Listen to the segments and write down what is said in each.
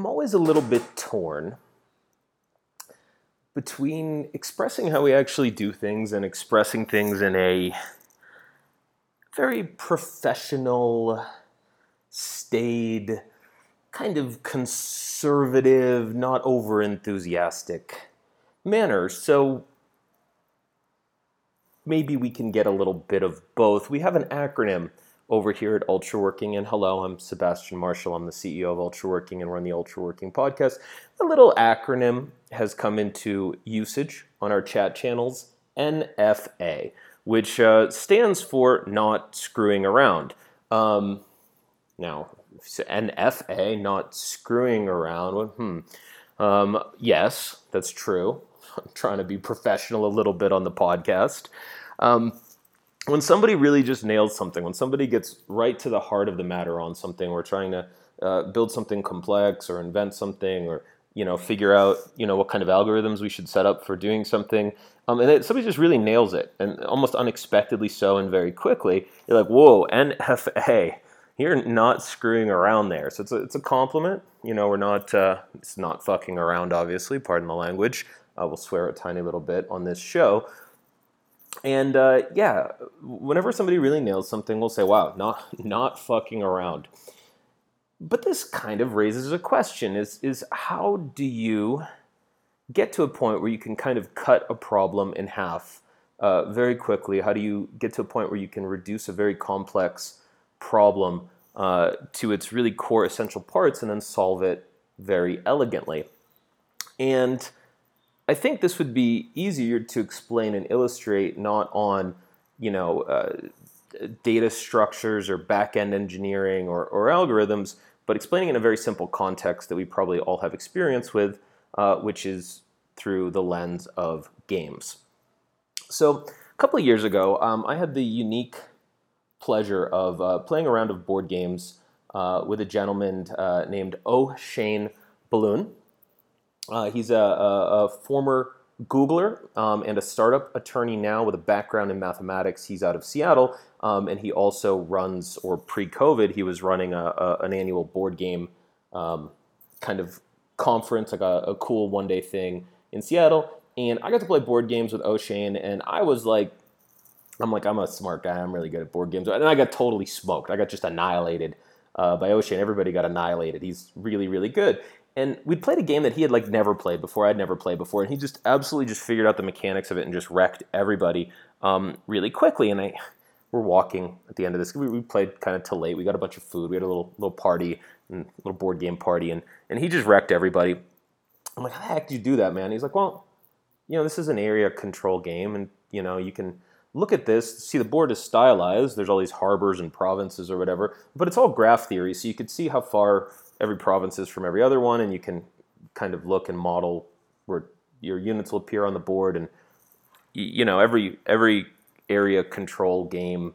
I'm always a little bit torn between expressing how we actually do things and expressing things in a very professional, staid, kind of conservative, not over enthusiastic manner. So maybe we can get a little bit of both. We have an acronym over here at Ultra Working. And hello, I'm Sebastian Marshall. I'm the CEO of Ultra Working and run the Ultra Working podcast. A little acronym has come into usage on our chat channels NFA, which uh, stands for not screwing around. Um, now, NFA, not screwing around. Hmm. Um, yes, that's true. I'm trying to be professional a little bit on the podcast. Um, when somebody really just nails something, when somebody gets right to the heart of the matter on something, we're trying to uh, build something complex or invent something or you know figure out you know what kind of algorithms we should set up for doing something um, and it, somebody just really nails it and almost unexpectedly so and very quickly you're like whoa nfa you're not screwing around there. So it's a, it's a compliment you know we're not uh, it's not fucking around obviously pardon the language I will swear a tiny little bit on this show and uh, yeah, whenever somebody really nails something, we'll say, "Wow, not not fucking around." But this kind of raises a question: is is how do you get to a point where you can kind of cut a problem in half uh, very quickly? How do you get to a point where you can reduce a very complex problem uh, to its really core essential parts and then solve it very elegantly? And I think this would be easier to explain and illustrate not on, you know, uh, data structures or back-end engineering or, or, algorithms, but explaining in a very simple context that we probably all have experience with, uh, which is through the lens of games. So a couple of years ago, um, I had the unique pleasure of uh, playing a round of board games uh, with a gentleman uh, named O'Shane Balloon. Uh, he's a, a, a, former Googler um, and a startup attorney now with a background in mathematics. He's out of Seattle, um, and he also runs, or pre-COVID, he was running a, an annual board game um, kind of conference, like a, cool one-day thing in Seattle. And I got to play board games with O'Shane, and I was like, I'm like, I'm a smart guy. I'm really good at board games. And I got totally smoked. I got just annihilated uh, by O'Shane. Everybody got annihilated. He's really, really good and we'd played a game that he had like never played before. I'd never played before, and he just absolutely just figured out the mechanics of it and just wrecked everybody um, really quickly. And I, we're walking at the end of this. We, we played kind of till late. We got a bunch of food. We had a little little party, and little board game party, and and he just wrecked everybody. I'm like, how the heck did you do that, man? He's like, well, you know, this is an area control game, and you know, you can look at this. See, the board is stylized. There's all these harbors and provinces or whatever, but it's all graph theory, so you could see how far every province is from every other one, and you can kind of look and model where your units will appear on the board, and you know every every area control game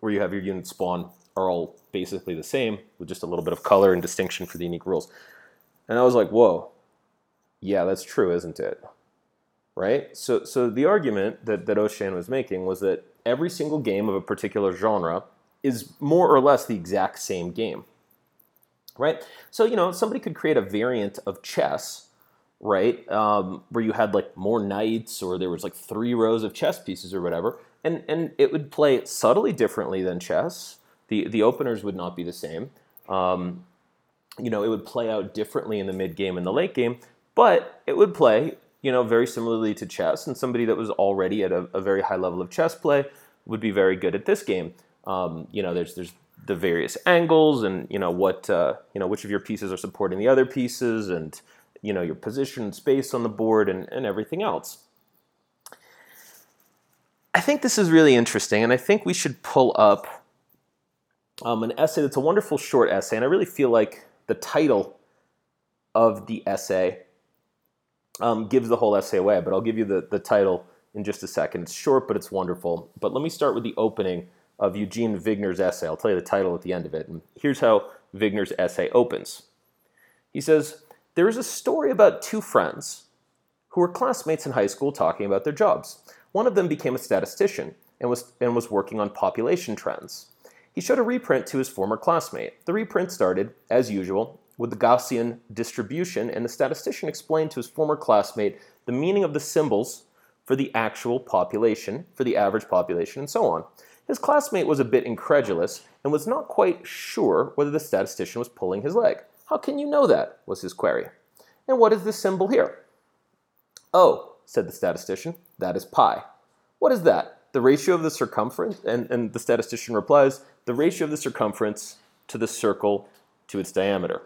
where you have your units spawn are all basically the same with just a little bit of color and distinction for the unique rules. And I was like, whoa, yeah, that's true, isn't it? Right? So, so the argument that, that O'Shane was making was that every single game of a particular genre is more or less the exact same game right? So, you know, somebody could create a variant of chess, right? Um, where you had like more knights or there was like three rows of chess pieces or whatever. And, and it would play subtly differently than chess. The, the openers would not be the same. Um, you know, it would play out differently in the mid game and the late game, but it would play, you know, very similarly to chess. And somebody that was already at a, a very high level of chess play would be very good at this game. Um, you know, there's there's the various angles and you know what uh, you know which of your pieces are supporting the other pieces and you know your position and space on the board and, and everything else. I think this is really interesting, and I think we should pull up um, an essay that's a wonderful short essay, and I really feel like the title of the essay um, gives the whole essay away, but I'll give you the, the title in just a second. It's short, but it's wonderful. But let me start with the opening of Eugene Wigner's essay. I'll tell you the title at the end of it. And here's how Wigner's essay opens. He says, There is a story about two friends who were classmates in high school talking about their jobs. One of them became a statistician and was, and was working on population trends. He showed a reprint to his former classmate. The reprint started, as usual, with the Gaussian distribution, and the statistician explained to his former classmate the meaning of the symbols for the actual population, for the average population, and so on. His classmate was a bit incredulous and was not quite sure whether the statistician was pulling his leg. How can you know that? was his query. And what is this symbol here? Oh, said the statistician, that is pi. What is that? The ratio of the circumference? And, and the statistician replies, the ratio of the circumference to the circle to its diameter.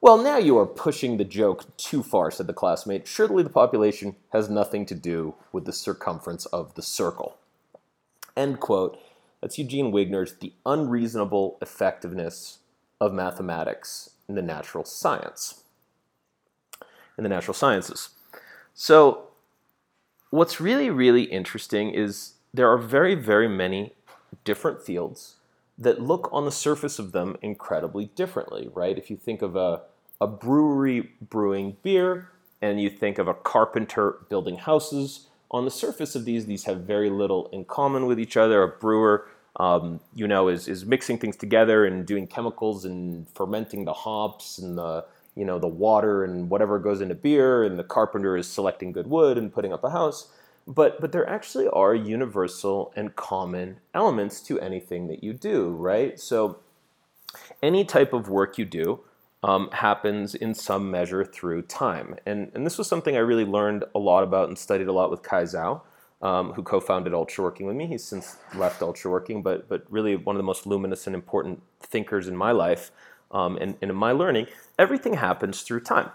Well, now you are pushing the joke too far, said the classmate. Surely the population has nothing to do with the circumference of the circle. End quote. That's Eugene Wigner's The Unreasonable Effectiveness of Mathematics in the Natural Science. In the natural sciences. So, what's really, really interesting is there are very, very many different fields that look on the surface of them incredibly differently, right? If you think of a, a brewery brewing beer and you think of a carpenter building houses, on the surface of these, these have very little in common with each other. A brewer, um, you know, is, is mixing things together and doing chemicals and fermenting the hops and the, you know, the water and whatever goes into beer. And the carpenter is selecting good wood and putting up a house. But, but there actually are universal and common elements to anything that you do, right? So any type of work you do, um, happens in some measure through time. And, and this was something I really learned a lot about and studied a lot with Kai Zau, um, who co-founded Ultra Working with me. He's since left Ultraworking, but, but really one of the most luminous and important thinkers in my life um, and, and in my learning. Everything happens through time.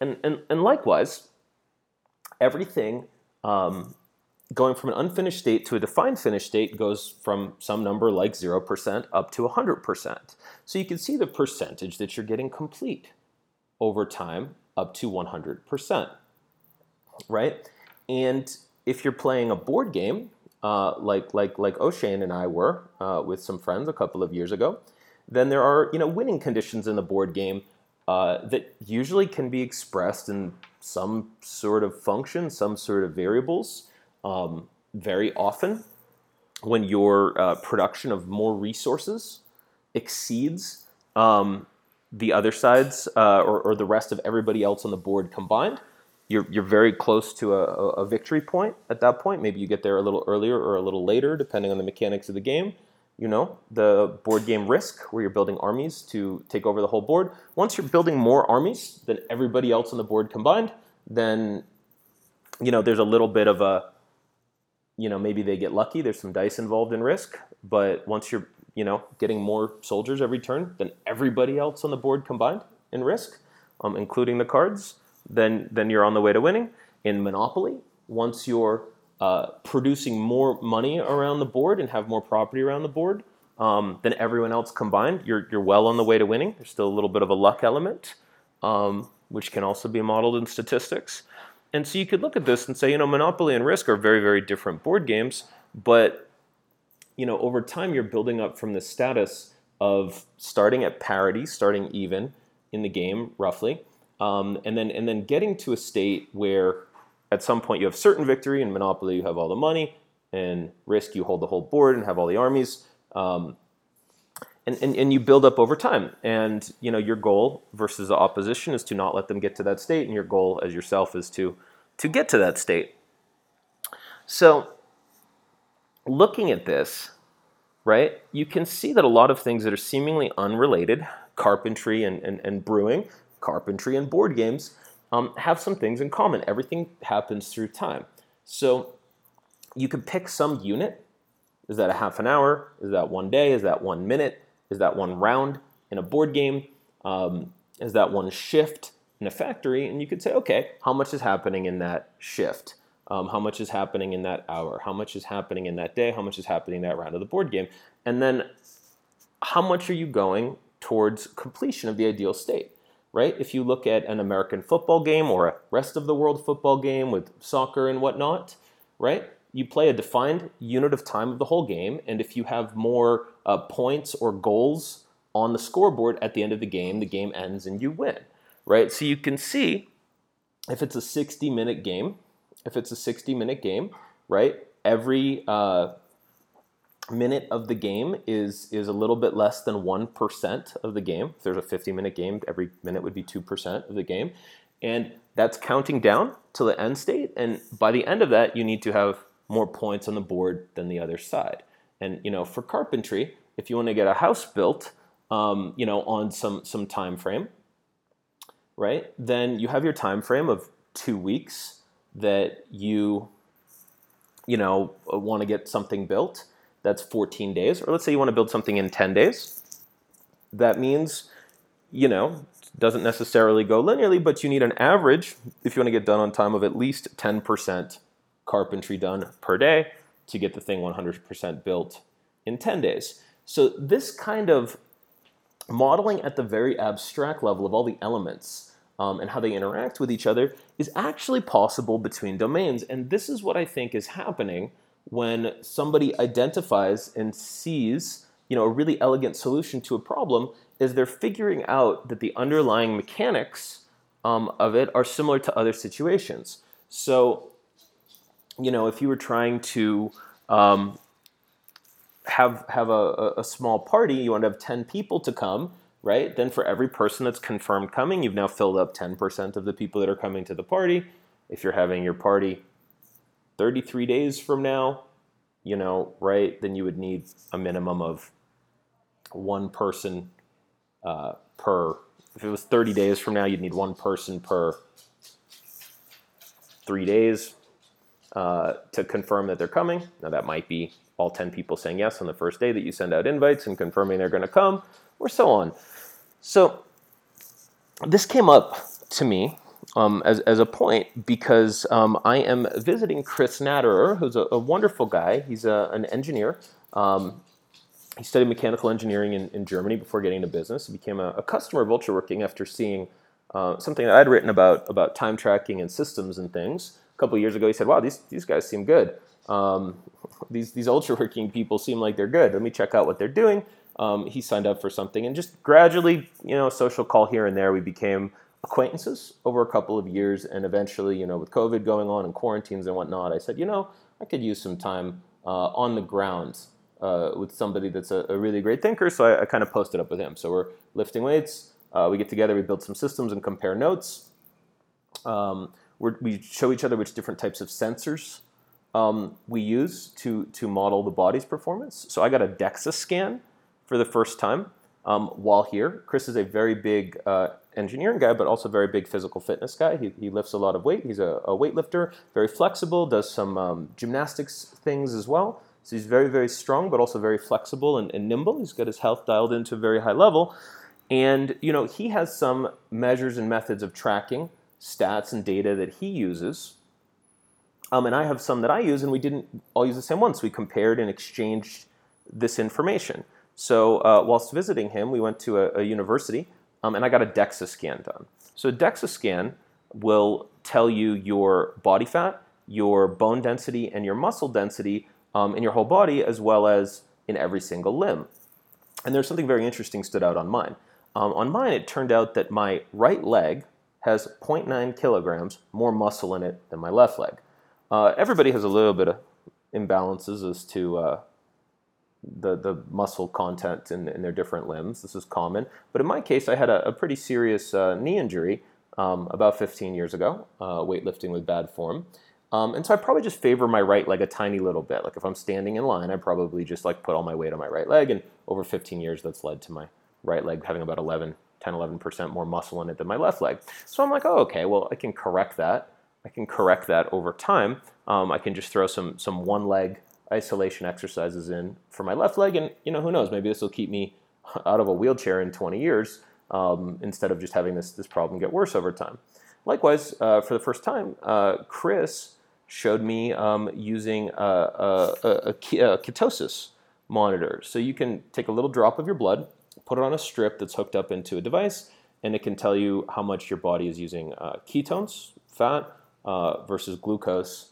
And, and, and likewise, everything um, going from an unfinished state to a defined finished state goes from some number like 0% up to 100%. So you can see the percentage that you're getting complete over time up to 100%, right? And if you're playing a board game, uh, like, like, like O'Shane and I were uh, with some friends a couple of years ago, then there are you know, winning conditions in the board game uh, that usually can be expressed in some sort of function, some sort of variables um, very often when your uh, production of more resources exceeds um, the other sides uh, or, or, the rest of everybody else on the board combined, you're, you're very close to a, a, victory point at that point. Maybe you get there a little earlier or a little later, depending on the mechanics of the game. You know, the board game Risk, where you're building armies to take over the whole board. Once you're building more armies than everybody else on the board combined, then, you know, there's a little bit of a, you know, maybe they get lucky. There's some dice involved in risk, but once you're, you know, getting more soldiers every turn than everybody else on the board combined in risk, um, including the cards, then then you're on the way to winning. In Monopoly, once you're uh, producing more money around the board and have more property around the board um, than everyone else combined, you're you're well on the way to winning. There's still a little bit of a luck element, um, which can also be modeled in statistics. And so you could look at this and say, you know, Monopoly and Risk are very, very different board games, but you know, over time you're building up from the status of starting at parity, starting even in the game, roughly, um, and then and then getting to a state where at some point you have certain victory. In Monopoly, you have all the money, and Risk, you hold the whole board and have all the armies. Um, and, and, and you build up over time. And you know your goal versus the opposition is to not let them get to that state, and your goal as yourself is to to get to that state. So, looking at this, right, you can see that a lot of things that are seemingly unrelated, carpentry and, and, and brewing, carpentry and board games, um, have some things in common. Everything happens through time. So, you could pick some unit. Is that a half an hour? Is that one day? Is that one minute? Is that one round in a board game? Um, is that one shift in a factory? And you could say, okay, how much is happening in that shift? Um, how much is happening in that hour? How much is happening in that day? How much is happening in that round of the board game? And then how much are you going towards completion of the ideal state? Right? If you look at an American football game or a rest of the world football game with soccer and whatnot, right? you play a defined unit of time of the whole game, and if you have more uh, points or goals on the scoreboard at the end of the game, the game ends and you win, right? So you can see if it's a 60 minute game, if it's a 60 minute game, right? Every uh, minute of the game is is a little bit less than 1% of the game. If there's a 50 minute game, every minute would be 2% of the game. And that's counting down to the end state. And by the end of that, you need to have more points on the board than the other side. And you know, for carpentry, if you want to get a house built, um, you know, on some some time frame, right? Then you have your time frame of two weeks that you you know want to get something built that's 14 days. Or let's say you want to build something in 10 days. That means, you know, doesn't necessarily go linearly, but you need an average, if you want to get done on time, of at least 10% carpentry done per day to get the thing 100% built in 10 days. So this kind of modeling at the very abstract level of all the elements um, and how they interact with each other is actually possible between domains. And this is what I think is happening when somebody identifies and sees you know, a really elegant solution to a problem is they're figuring out that the underlying mechanics um, of it are similar to other situations. So, you know, if you were trying to um, have have a, a small party, you want to have 10 people to come, right? Then for every person that's confirmed coming, you've now filled up 10% of the people that are coming to the party. If you're having your party 33 days from now, you know, right, then you would need a minimum of one person uh, per. If it was 30 days from now, you'd need one person per three days uh, to confirm that they're coming. Now, that might be all 10 people saying yes on the first day that you send out invites and confirming they're going to come, or so on. So, this came up to me um, as, as a point because um, I am visiting Chris Natterer, who's a, a wonderful guy. He's a, an engineer. Um, he studied mechanical engineering in, in Germany before getting into business. He became a, a customer of Ultraworking after seeing uh, something that I'd written about about time tracking and systems and things. A couple years ago, he said, "Wow, these these guys seem good. Um, these these Ultraworking people seem like they're good. Let me check out what they're doing." Um, he signed up for something, and just gradually, you know, social call here and there, we became acquaintances over a couple of years, and eventually, you know, with COVID going on and quarantines and whatnot, I said, you know, I could use some time uh, on the ground uh, with somebody that's a, a, really great thinker. So I, I kind of posted up with him. So we're lifting weights. Uh, we get together, we build some systems and compare notes. Um, we show each other which different types of sensors um, we use to, to model the body's performance. So I got a DEXA scan for the first time um, while here. Chris is a very big uh, engineering guy, but also very big physical fitness guy. He, he lifts a lot of weight. He's a, a weightlifter, very flexible, does some um, gymnastics things as well. So he's very, very strong, but also very flexible and, and nimble. He's got his health dialed into a very high level. And you know, he has some measures and methods of tracking stats and data that he uses. Um, and I have some that I use, and we didn't all use the same ones. So we compared and exchanged this information. So uh, whilst visiting him, we went to a, a university, um, and I got a DEXA scan done. So a DEXA scan will tell you your body fat, your bone density, and your muscle density um, in your whole body, as well as in every single limb. And there's something very interesting stood out on mine. Um, on mine, it turned out that my right leg has 0.9 kilograms more muscle in it than my left leg. Uh, everybody has a little bit of imbalances as to uh, the, the muscle content in, in, their different limbs. This is common. But in my case, I had a, a pretty serious uh, knee injury um, about 15 years ago, uh, weightlifting with bad form. Um, and so I probably just favor my right leg a tiny little bit. Like if I'm standing in line, I probably just like put all my weight on my right leg. And over 15 years, that's led to my right leg having about 11, 10, 11% more muscle in it than my left leg. So I'm like, oh, okay, well, I can correct that. I can correct that over time. Um, I can just throw some, some one leg isolation exercises in for my left leg. And, you know, who knows, maybe this will keep me out of a wheelchair in 20 years um, instead of just having this, this problem get worse over time. Likewise, uh, for the first time, uh, Chris showed me um, using a, a, a, a, ketosis monitor. So you can take a little drop of your blood, put it on a strip that's hooked up into a device, and it can tell you how much your body is using uh, ketones, fat, uh, versus glucose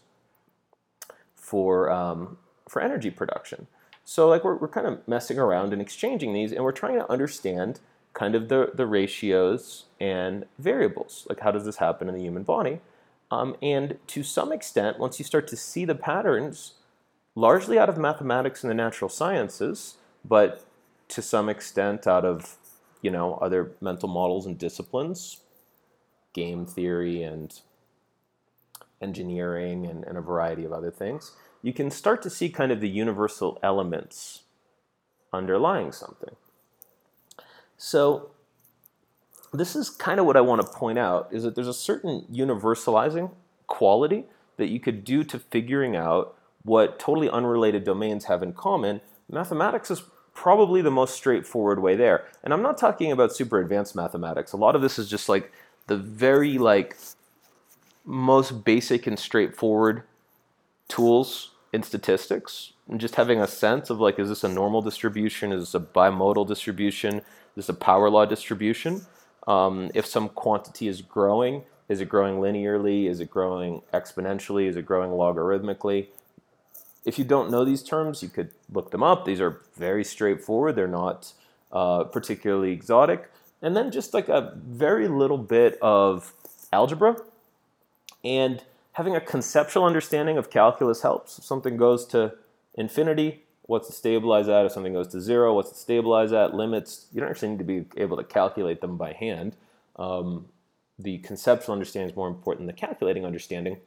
for, um, for energy production. So like we're, we're kind of messing around and exchanging these, and we're trying to understand kind of the, the ratios and variables. Like how does this happen in the human body? Um, and to some extent, once you start to see the patterns largely out of mathematics and the natural sciences, but to some extent out of you know other mental models and disciplines, game theory and engineering and, and a variety of other things, you can start to see kind of the universal elements underlying something. So this is kind of what I want to point out is that there's a certain universalizing quality that you could do to figuring out what totally unrelated domains have in common. Mathematics is probably the most straightforward way there. And I'm not talking about super advanced mathematics. A lot of this is just like the very like most basic and straightforward tools in statistics and just having a sense of like is this a normal distribution is this a bimodal distribution is this a power law distribution um, if some quantity is growing, is it growing linearly? Is it growing exponentially? Is it growing logarithmically? If you don't know these terms, you could look them up. These are very straightforward. They're not uh, particularly exotic. And then just like a very little bit of algebra and having a conceptual understanding of calculus helps. If something goes to infinity, what's it stabilize at? If something goes to zero, what's it stabilize at? Limits, you don't actually need to be able to calculate them by hand. Um, the conceptual understanding is more important than the calculating understanding.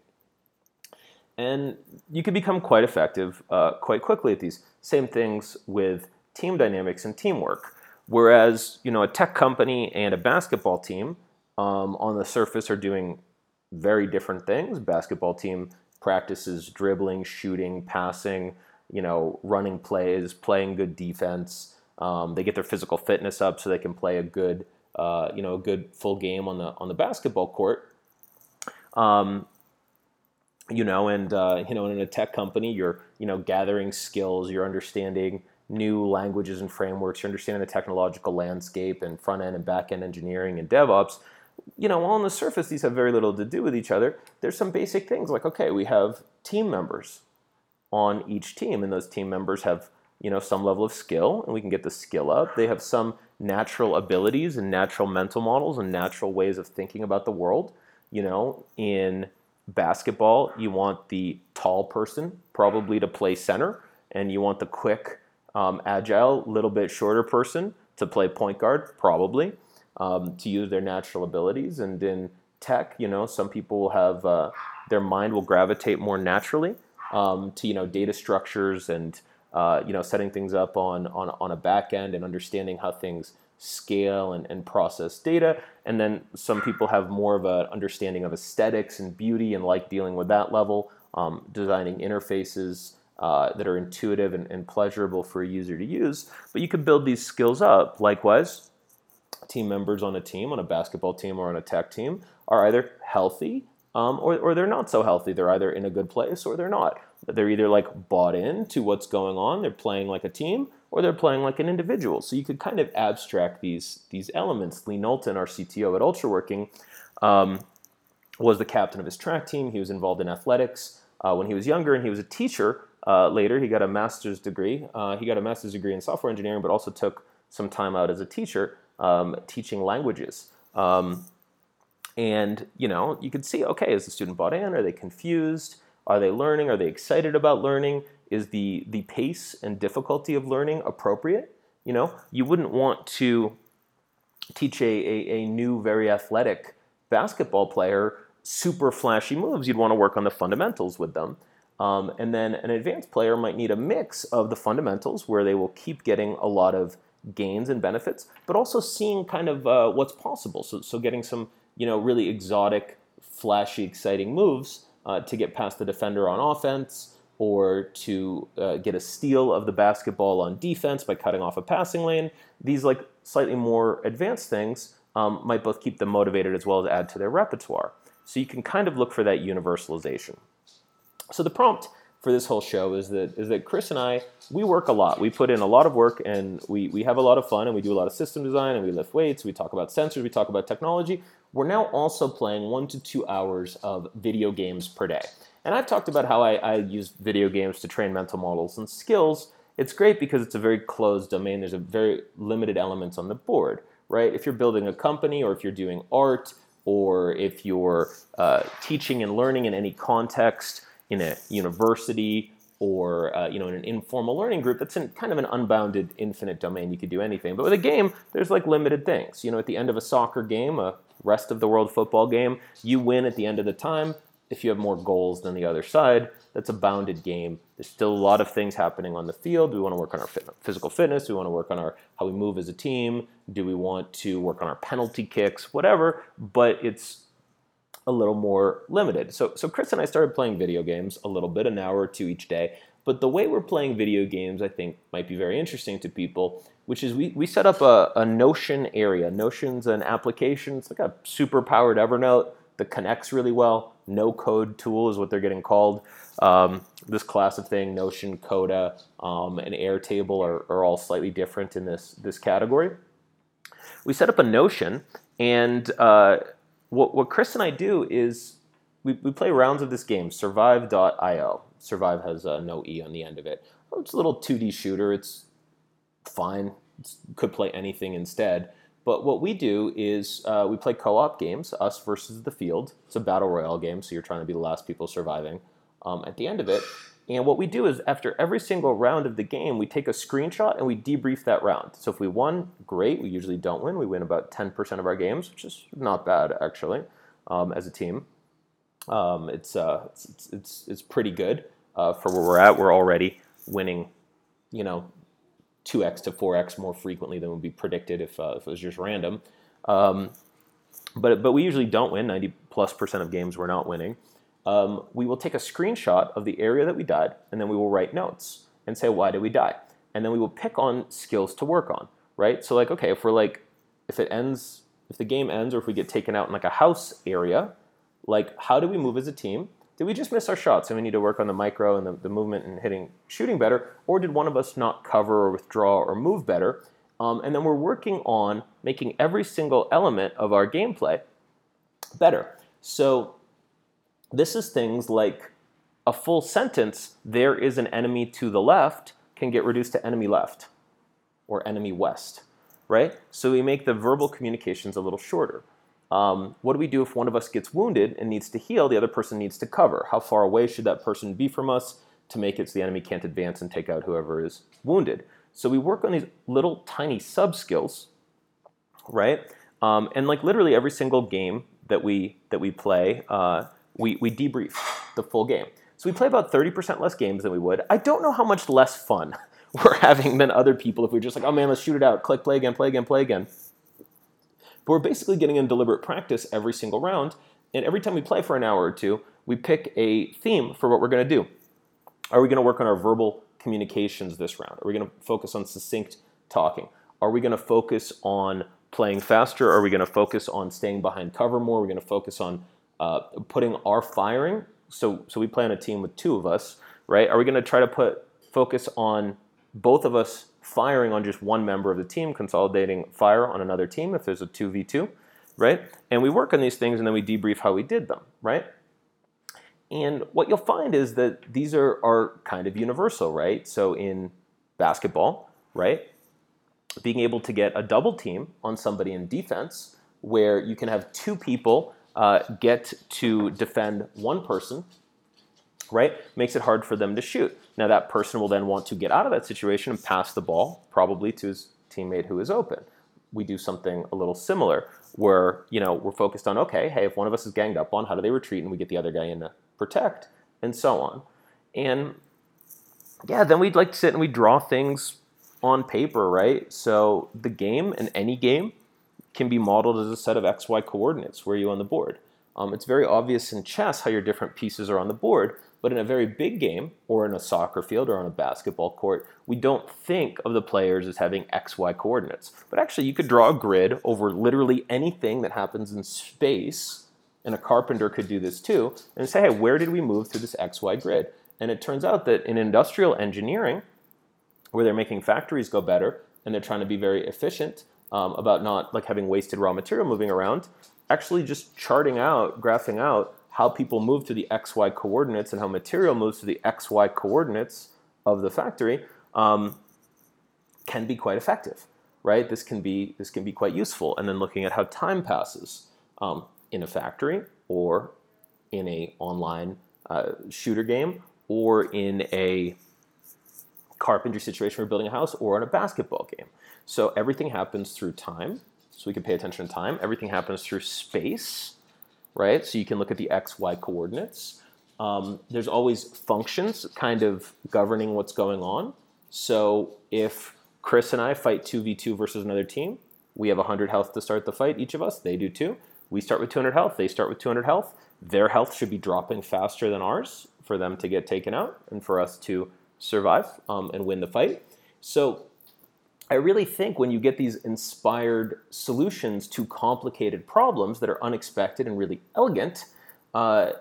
And you can become quite effective uh, quite quickly at these. Same things with team dynamics and teamwork. Whereas, you know, a tech company and a basketball team um, on the surface are doing very different things. Basketball team practices dribbling, shooting, passing, you know, running plays, playing good defense. Um, they get their physical fitness up so they can play a good, uh, you know, a good full game on the on the basketball court. Um, you know, and uh, you know, in a tech company, you're you know gathering skills, you're understanding new languages and frameworks, you're understanding the technological landscape and front end and back end engineering and DevOps. You know, on the surface, these have very little to do with each other. There's some basic things like, okay, we have team members on each team, and those team members have you know some level of skill, and we can get the skill up. They have some natural abilities and natural mental models and natural ways of thinking about the world. You know, in basketball, you want the tall person probably to play center, and you want the quick, um, agile, little bit shorter person to play point guard, probably, um, to use their natural abilities. And in tech, you know, some people will have uh, their mind will gravitate more naturally um, to you know data structures and uh, you know setting things up on, on on a back end and understanding how things scale and, and process data. And then some people have more of an understanding of aesthetics and beauty and like dealing with that level, um, designing interfaces uh, that are intuitive and, and pleasurable for a user to use. But you can build these skills up. Likewise, team members on a team, on a basketball team or on a tech team, are either healthy um, or, or they're not so healthy. They're either in a good place or they're not. They're either like bought in to what's going on, they're playing like a team, or they're playing like an individual. So you could kind of abstract these these elements. Lee Knowlton, our CTO at Ultraworking, um, was the captain of his track team. He was involved in athletics uh, when he was younger, and he was a teacher. Uh, later, he got a master's degree. Uh, he got a master's degree in software engineering, but also took some time out as a teacher, um, teaching languages. Um, and you know, you could see, okay, is the student bought in? Are they confused? Are they learning? Are they excited about learning? Is the the pace and difficulty of learning appropriate? You know, you wouldn't want to teach a, a, a new, very athletic basketball player super flashy moves. You'd want to work on the fundamentals with them. Um, and then an advanced player might need a mix of the fundamentals where they will keep getting a lot of gains and benefits, but also seeing kind of uh, what's possible. So, so getting some you know, really exotic, flashy, exciting moves uh, to get past the defender on offense or to uh, get a steal of the basketball on defense by cutting off a passing lane. These like slightly more advanced things um, might both keep them motivated as well as add to their repertoire. So you can kind of look for that universalization. So the prompt for this whole show is that is that Chris and I we work a lot. We put in a lot of work and we we have a lot of fun and we do a lot of system design and we lift weights. We talk about sensors. We talk about technology. We're now also playing one to two hours of video games per day. And I've talked about how I, I use video games to train mental models and skills. It's great because it's a very closed domain. There's a very limited elements on the board, right? If you're building a company or if you're doing art or if you're uh, teaching and learning in any context, in a university or uh, you know in an informal learning group that's in kind of an unbounded infinite domain. You could do anything. But with a game there's like limited things. You know at the end of a soccer game a rest of the world football game you win at the end of the time if you have more goals than the other side. That's a bounded game. There's still a lot of things happening on the field. We want to work on our physical fitness. We want to work on our how we move as a team. Do we want to work on our penalty kicks? Whatever. But it's a little more limited. So, so Chris and I started playing video games a little bit, an hour or two each day. But the way we're playing video games, I think, might be very interesting to people, which is we, we set up a, a Notion area. Notion's an application, it's like a super powered Evernote that connects really well. No code tool is what they're getting called. Um, this class of thing, Notion, Coda, um, and Airtable are, are all slightly different in this, this category. We set up a Notion, and uh, what, what Chris and I do is we, we play rounds of this game, surviv.io. Surviv has uh, no E on the end of it. It's a little 2D shooter. It's fine. It's, could play anything instead. But what we do is uh, we play co op games, us versus the field. It's a battle royale game, so you're trying to be the last people surviving um, at the end of it. And what we do is after every single round of the game, we take a screenshot and we debrief that round. So if we won, great. We usually don't win. We win about 10% of our games, which is not bad actually um, as a team. Um, it's, uh, it's, it's, it's, pretty good uh, for where we're at. We're already winning, you know, 2x to 4x more frequently than would be predicted if, uh, if it was just random. Um, but, but we usually don't win. 90 plus percent of games we're not winning um, we will take a screenshot of the area that we died, and then we will write notes and say, why did we die? And then we will pick on skills to work on, right? So like, okay, if we're like, if it ends, if the game ends, or if we get taken out in like a house area, like how do we move as a team? Did we just miss our shots and we need to work on the micro and the, the movement and hitting, shooting better? Or did one of us not cover or withdraw or move better? Um, and then we're working on making every single element of our gameplay better. So this is things like a full sentence, there is an enemy to the left, can get reduced to enemy left or enemy west, right? So we make the verbal communications a little shorter. Um, what do we do if one of us gets wounded and needs to heal, the other person needs to cover? How far away should that person be from us to make it so the enemy can't advance and take out whoever is wounded? So we work on these little tiny sub skills, right? Um, and like literally every single game that we that we play, uh, we, we debrief the full game. So we play about 30% less games than we would. I don't know how much less fun we're having than other people if we're just like, oh man, let's shoot it out, click, play again, play again, play again. But we're basically getting in deliberate practice every single round. And every time we play for an hour or two, we pick a theme for what we're going to do. Are we going to work on our verbal communications this round? Are we going to focus on succinct talking? Are we going to focus on playing faster? Are we going to focus on staying behind cover more? Are we going to focus on uh, putting our firing. So so we play on a team with two of us, right? Are we going to try to put focus on both of us firing on just one member of the team, consolidating fire on another team if there's a two v two, right? And we work on these things and then we debrief how we did them, right? And what you'll find is that these are, are kind of universal, right? So in basketball, right? Being able to get a double team on somebody in defense where you can have two people uh, get to defend one person, right, makes it hard for them to shoot. Now, that person will then want to get out of that situation and pass the ball, probably to his teammate who is open. We do something a little similar where, you know, we're focused on, okay, hey, if one of us is ganged up on, how do they retreat and we get the other guy in to protect, and so on. And yeah, then we'd like to sit and we draw things on paper, right? So the game and any game can be modeled as a set of xy coordinates. Where are you on the board? Um, it's very obvious in chess how your different pieces are on the board, but in a very big game, or in a soccer field, or on a basketball court, we don't think of the players as having xy coordinates. But actually, you could draw a grid over literally anything that happens in space, and a carpenter could do this too, and say, hey, where did we move through this xy grid? And it turns out that in industrial engineering, where they're making factories go better and they're trying to be very efficient, um, about not like having wasted raw material moving around, actually just charting out, graphing out how people move to the XY coordinates and how material moves to the XY coordinates of the factory um, can be quite effective, right? This can be this can be quite useful. And then looking at how time passes um, in a factory or in a online uh, shooter game or in a carpentry situation we're building a house or in a basketball game. So everything happens through time. So we can pay attention to time. Everything happens through space, right? So you can look at the x, y coordinates. Um, there's always functions kind of governing what's going on. So if Chris and I fight 2v2 versus another team, we have 100 health to start the fight, each of us. They do too. We start with 200 health. They start with 200 health. Their health should be dropping faster than ours for them to get taken out and for us to survive um, and win the fight. So I really think when you get these inspired solutions to complicated problems that are unexpected and really elegant, uh,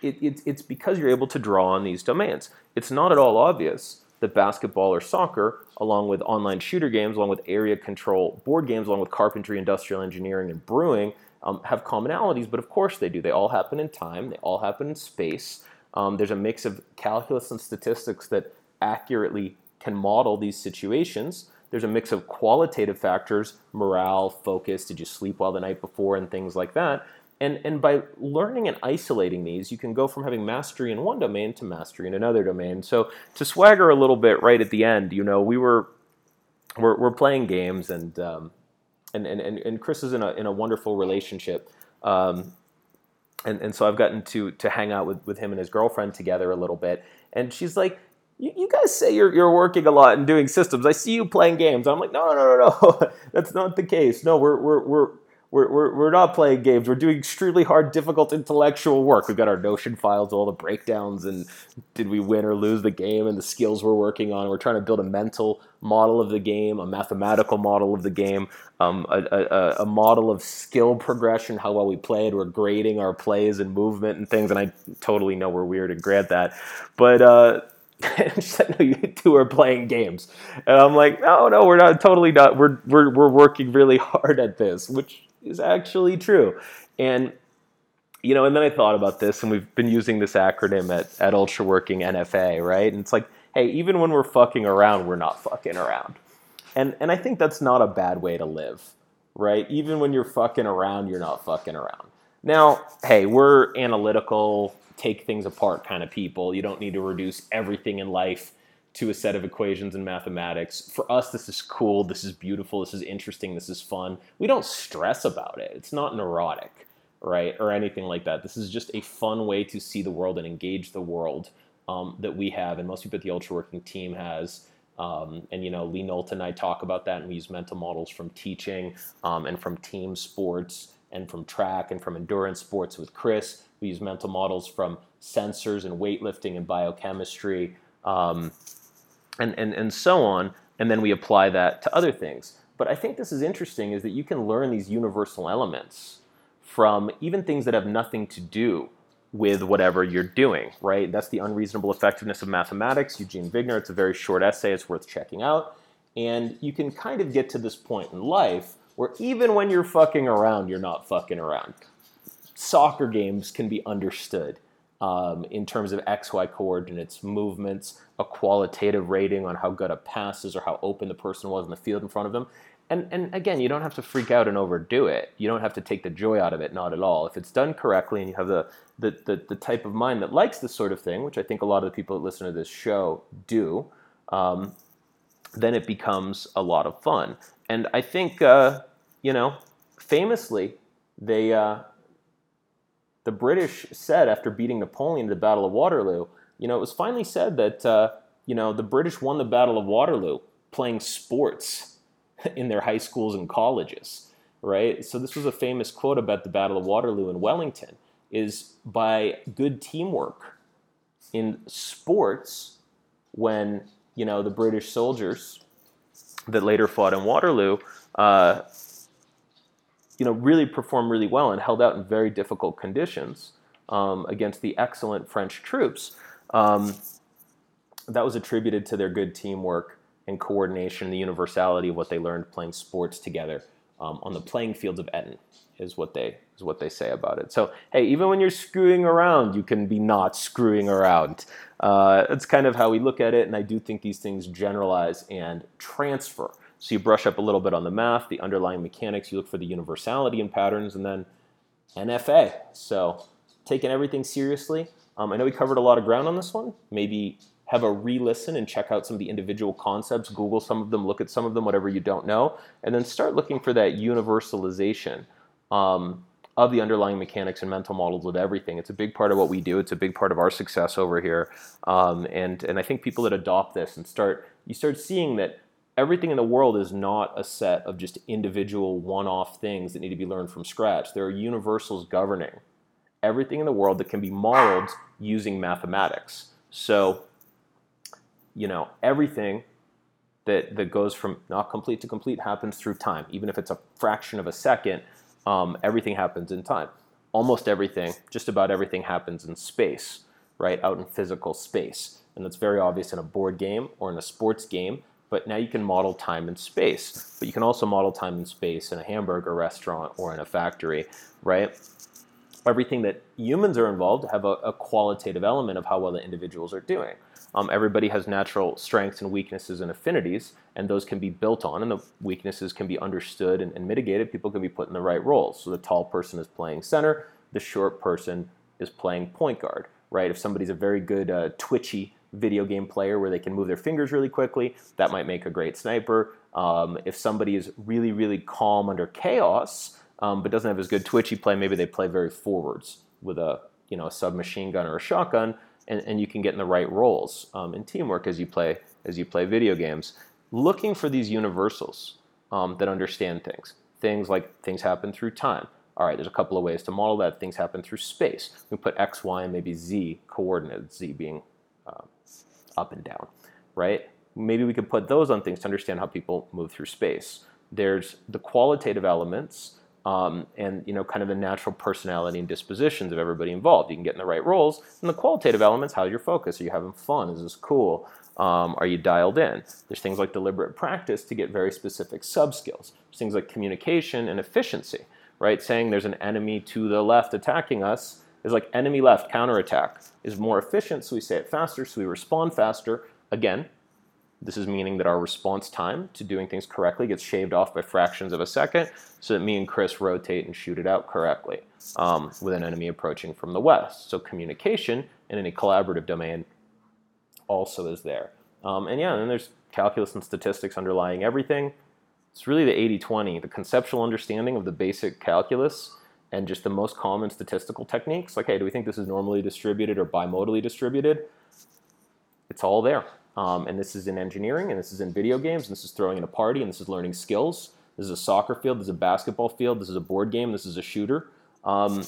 it, it, it's because you're able to draw on these domains. It's not at all obvious that basketball or soccer, along with online shooter games, along with area control board games, along with carpentry, industrial engineering, and brewing, um, have commonalities, but of course they do. They all happen in time, they all happen in space. Um, there's a mix of calculus and statistics that accurately can model these situations. There's a mix of qualitative factors, morale, focus, did you sleep well the night before, and things like that. And, and by learning and isolating these, you can go from having mastery in one domain to mastery in another domain. So to swagger a little bit right at the end, you know, we were we're, we're playing games and, um, and, and, and Chris is in a, in a wonderful relationship. Um, and, and so I've gotten to, to hang out with, with him and his girlfriend together a little bit. And she's like, you, you guys say you're, you're working a lot and doing systems. I see you playing games. I'm like, no, no, no, no, that's not the case. No, we're, we're, we're, we're, we're, we're not playing games. We're doing extremely hard, difficult intellectual work. We've got our Notion files, all the breakdowns, and did we win or lose the game, and the skills we're working on. We're trying to build a mental model of the game, a mathematical model of the game, um, a, a, a, model of skill progression, how well we played. We're grading our plays and movement and things, and I totally know we're weird and grant that. But uh, she said, "No, you two are playing games," and I'm like, "No, no, we're not. Totally not. We're we're we're working really hard at this, which is actually true." And you know, and then I thought about this, and we've been using this acronym at at Ultra Working NFA, right? And it's like, hey, even when we're fucking around, we're not fucking around, and and I think that's not a bad way to live, right? Even when you're fucking around, you're not fucking around. Now, hey, we're analytical take things apart kind of people. You don't need to reduce everything in life to a set of equations and mathematics. For us, this is cool, this is beautiful, this is interesting, this is fun. We don't stress about it. It's not neurotic, right? Or anything like that. This is just a fun way to see the world and engage the world um, that we have, and most people at the Ultra Working team has. Um, and you know, Lee Knowlton and I talk about that, and we use mental models from teaching um, and from team sports and from track and from endurance sports with Chris. We use mental models from sensors and weightlifting and biochemistry um, and, and, and so on. And then we apply that to other things. But I think this is interesting is that you can learn these universal elements from even things that have nothing to do with whatever you're doing, right? That's the unreasonable effectiveness of mathematics. Eugene Wigner, it's a very short essay, it's worth checking out. And you can kind of get to this point in life where even when you're fucking around, you're not fucking around soccer games can be understood um, in terms of XY coordinates, movements, a qualitative rating on how good a pass is or how open the person was in the field in front of them. And, and again, you don't have to freak out and overdo it. You don't have to take the joy out of it, not at all. If it's done correctly and you have the, the, the, the type of mind that likes this sort of thing, which I think a lot of the people that listen to this show do, um, then it becomes a lot of fun. And I think, uh, you know, famously, they, uh, the British said after beating Napoleon at the Battle of Waterloo, you know, it was finally said that, uh, you know, the British won the Battle of Waterloo playing sports in their high schools and colleges, right? So this was a famous quote about the Battle of Waterloo in Wellington, is by good teamwork in sports when, you know, the British soldiers that later fought in Waterloo uh, you know, really performed really well and held out in very difficult conditions um, against the excellent French troops. Um, that was attributed to their good teamwork and coordination, the universality of what they learned playing sports together um, on the playing fields of Eton, is what they is what they say about it. So hey, even when you're screwing around, you can be not screwing around. Uh, that's kind of how we look at it, and I do think these things generalize and transfer so you brush up a little bit on the math, the underlying mechanics, you look for the universality in patterns, and then NFA. So taking everything seriously, Um, I know we covered a lot of ground on this one. Maybe have a re-listen and check out some of the individual concepts, Google some of them, look at some of them, whatever you don't know, and then start looking for that universalization um, of the underlying mechanics and mental models of everything. It's a big part of what we do. It's a big part of our success over here. Um, and, and I think people that adopt this and start, you start seeing that everything in the world is not a set of just individual one-off things that need to be learned from scratch. There are universals governing everything in the world that can be modeled using mathematics. So you know, everything that, that goes from not complete to complete happens through time. Even if it's a fraction of a second, um, everything happens in time. Almost everything, just about everything happens in space, right? Out in physical space. And that's very obvious in a board game or in a sports game. But now you can model time and space. But you can also model time and space in a hamburger restaurant or in a factory, right? Everything that humans are involved have a, a qualitative element of how well the individuals are doing. Um, everybody has natural strengths and weaknesses and affinities, and those can be built on, and the weaknesses can be understood and, and, mitigated. People can be put in the right roles. So the tall person is playing center, the short person is playing point guard, right? If somebody's a very good uh, twitchy video game player where they can move their fingers really quickly, that might make a great sniper. Um, if somebody is really, really calm under chaos, um, but doesn't have as good twitchy play, maybe they play very forwards with a you know a submachine gun or a shotgun and, and you can get in the right roles um, in teamwork as you play as you play video games. Looking for these universals um, that understand things. Things like things happen through time. All right, there's a couple of ways to model that. Things happen through space. We put x, y, and maybe z coordinates, z being uh, up and down, right? Maybe we could put those on things to understand how people move through space. There's the qualitative elements um, and you know kind of the natural personality and dispositions of everybody involved. You can get in the right roles, and the qualitative elements: how's your focus? Are you having fun? Is this cool? Um, are you dialed in? There's things like deliberate practice to get very specific sub skills. There's things like communication and efficiency. Right, saying there's an enemy to the left attacking us is like enemy left counterattack is more efficient, so we say it faster, so we respond faster. Again, this is meaning that our response time to doing things correctly gets shaved off by fractions of a second so that me and Chris rotate and shoot it out correctly um, with an enemy approaching from the west. So communication in any collaborative domain also is there. Um, and yeah, and then there's calculus and statistics underlying everything. It's really the 80-20, the conceptual understanding of the basic calculus and just the most common statistical techniques. Like, hey, do we think this is normally distributed or bimodally distributed? It's all there. Um, and this is in engineering, and this is in video games, and this is throwing in a party, and this is learning skills. This is a soccer field, this is a basketball field, this is a board game, this is a shooter. Um,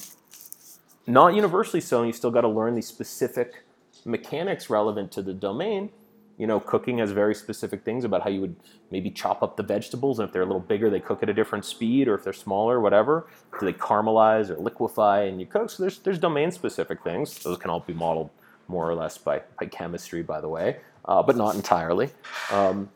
not universally so, and you still got to learn these specific mechanics relevant to the domain. You know, cooking has very specific things about how you would maybe chop up the vegetables, and if they're a little bigger, they cook at a different speed, or if they're smaller, whatever. Do they caramelize or liquefy and you cook? So there's there's domain specific things. Those can all be modeled more or less by, by chemistry, by the way uh, but not entirely. Um,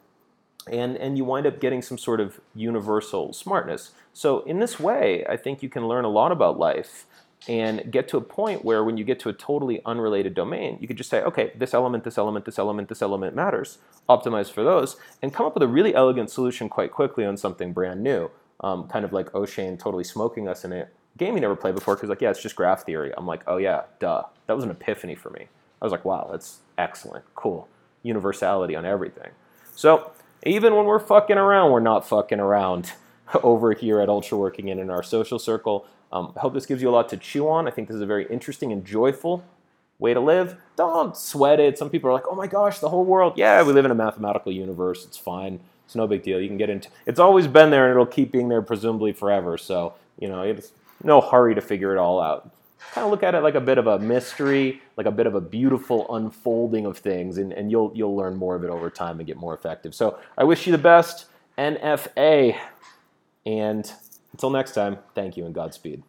and, and you wind up getting some sort of universal smartness. So in this way, I think you can learn a lot about life and get to a point where when you get to a totally unrelated domain, you could just say, okay, this element, this element, this element, this element matters, optimize for those, and come up with a really elegant solution quite quickly on something brand new. Um, kind of like O'Shane totally smoking us in a game he never played before because like, yeah, it's just graph theory. I'm like, oh yeah, duh. That was an epiphany for me. I was like, wow, that's excellent, cool universality on everything. So even when we're fucking around, we're not fucking around over here at Ultra Working and in our social circle. Um, I hope this gives you a lot to chew on. I think this is a very interesting and joyful way to live. Don't sweat it. Some people are like, oh my gosh, the whole world. Yeah, we live in a mathematical universe. It's fine. It's no big deal. You can get into It's always been there and it'll keep being there presumably forever. So, you know, it's no hurry to figure it all out kind of look at it like a bit of a mystery, like a bit of a beautiful unfolding of things, and, and you'll you'll learn more of it over time and get more effective. So I wish you the best, NFA, and until next time, thank you and Godspeed.